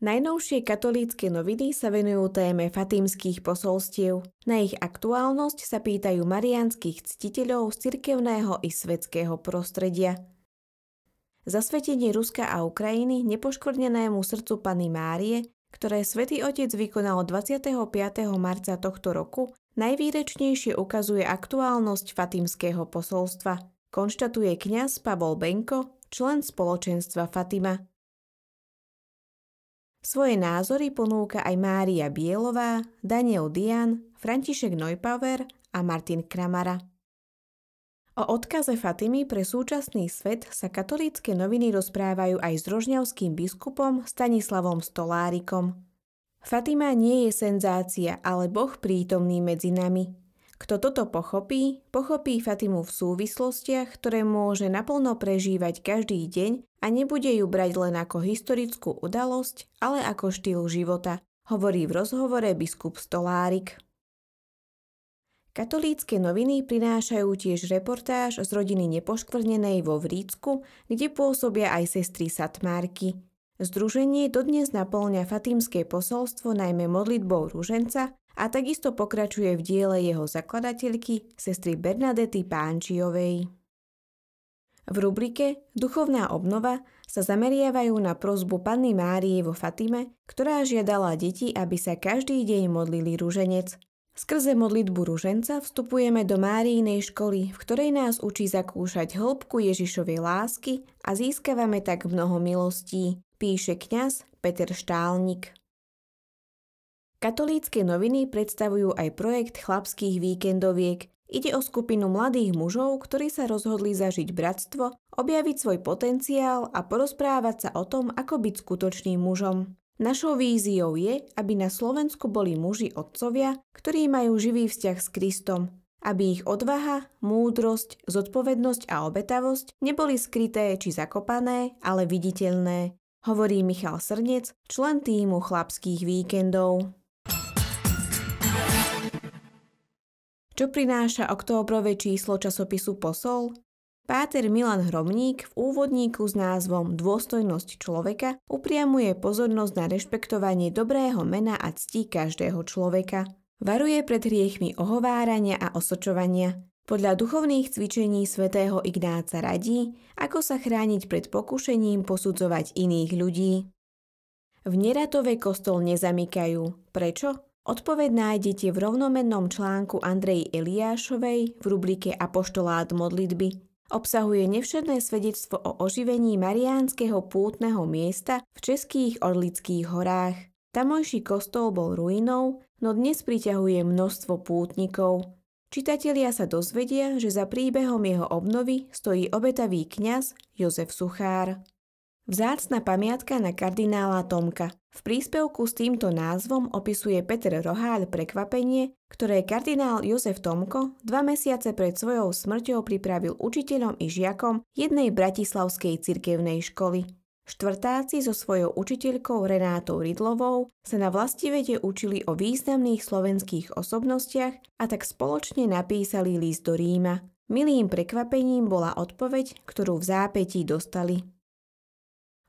Najnovšie katolícke noviny sa venujú téme fatímskych posolstiev. Na ich aktuálnosť sa pýtajú marianských ctiteľov z cirkevného i svetského prostredia. Zasvetenie Ruska a Ukrajiny nepoškvrnenému srdcu Pany Márie, ktoré svätý Otec vykonal 25. marca tohto roku, najvýrečnejšie ukazuje aktuálnosť fatímskeho posolstva, konštatuje kňaz Pavol Benko, člen spoločenstva Fatima. Svoje názory ponúka aj Mária Bielová, Daniel Dian, František Neupauer a Martin Kramara. O odkaze Fatimy pre súčasný svet sa katolícke noviny rozprávajú aj s rožňavským biskupom Stanislavom Stolárikom. Fatima nie je senzácia, ale Boh prítomný medzi nami. Kto toto pochopí, pochopí Fatimu v súvislostiach, ktoré môže naplno prežívať každý deň a nebude ju brať len ako historickú udalosť, ale ako štýl života, hovorí v rozhovore biskup Stolárik. Katolícke noviny prinášajú tiež reportáž z rodiny nepoškvrnenej vo Vrícku, kde pôsobia aj sestry Satmárky. Združenie dodnes naplňa fatímske posolstvo najmä modlitbou ruženca a takisto pokračuje v diele jeho zakladateľky, sestry Bernadety Pánčiovej. V rubrike Duchovná obnova sa zameriavajú na prozbu Panny Márie vo Fatime, ktorá žiadala deti, aby sa každý deň modlili ruženec. Skrze modlitbu ruženca vstupujeme do Márijnej školy, v ktorej nás učí zakúšať hĺbku Ježišovej lásky a získavame tak mnoho milostí, píše kňaz Peter Štálnik. Katolícke noviny predstavujú aj projekt chlapských víkendoviek. Ide o skupinu mladých mužov, ktorí sa rozhodli zažiť bratstvo, objaviť svoj potenciál a porozprávať sa o tom, ako byť skutočným mužom. Našou víziou je, aby na Slovensku boli muži otcovia, ktorí majú živý vzťah s Kristom, aby ich odvaha, múdrosť, zodpovednosť a obetavosť neboli skryté či zakopané, ale viditeľné, hovorí Michal Srnec, člen týmu chlapských víkendov. Čo prináša októbrové číslo časopisu Posol? Páter Milan Hromník v úvodníku s názvom Dôstojnosť človeka upriamuje pozornosť na rešpektovanie dobrého mena a ctí každého človeka. Varuje pred hriechmi ohovárania a osočovania. Podľa duchovných cvičení svätého Ignáca radí, ako sa chrániť pred pokušením posudzovať iných ľudí. V Neratove kostol nezamykajú. Prečo? Odpoveď nájdete v rovnomennom článku Andrej Eliášovej v rubrike Apoštolát modlitby. Obsahuje nevšetné svedectvo o oživení Mariánskeho pútneho miesta v Českých Orlických horách. Tamojší kostol bol ruinou, no dnes priťahuje množstvo pútnikov. Čitatelia sa dozvedia, že za príbehom jeho obnovy stojí obetavý kňaz Jozef Suchár. Vzácna pamiatka na kardinála Tomka. V príspevku s týmto názvom opisuje Peter Roháľ prekvapenie, ktoré kardinál Jozef Tomko dva mesiace pred svojou smrťou pripravil učiteľom i žiakom jednej bratislavskej cirkevnej školy. Štvrtáci so svojou učiteľkou Renátou Ridlovou sa na vlastivede učili o významných slovenských osobnostiach a tak spoločne napísali list do Ríma. Milým prekvapením bola odpoveď, ktorú v zápätí dostali.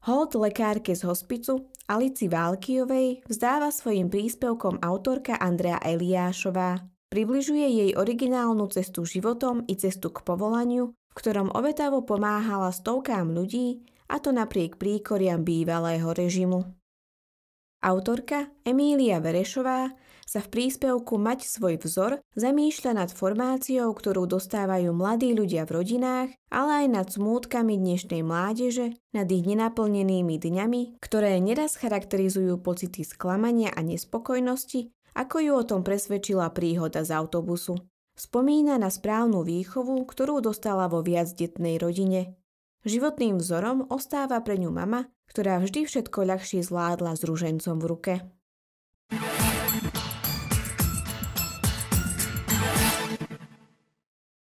Hold lekárke z hospicu Alici Válkijovej vzdáva svojim príspevkom autorka Andrea Eliášová. Približuje jej originálnu cestu životom i cestu k povolaniu, v ktorom obetavo pomáhala stovkám ľudí, a to napriek príkoriam bývalého režimu. Autorka Emília Verešová sa v príspevku Mať svoj vzor zamýšľa nad formáciou, ktorú dostávajú mladí ľudia v rodinách, ale aj nad smútkami dnešnej mládeže, nad ich nenaplnenými dňami, ktoré neraz charakterizujú pocity sklamania a nespokojnosti, ako ju o tom presvedčila príhoda z autobusu. Spomína na správnu výchovu, ktorú dostala vo viacdetnej rodine. Životným vzorom ostáva pre ňu mama, ktorá vždy všetko ľahšie zvládla s ružencom v ruke.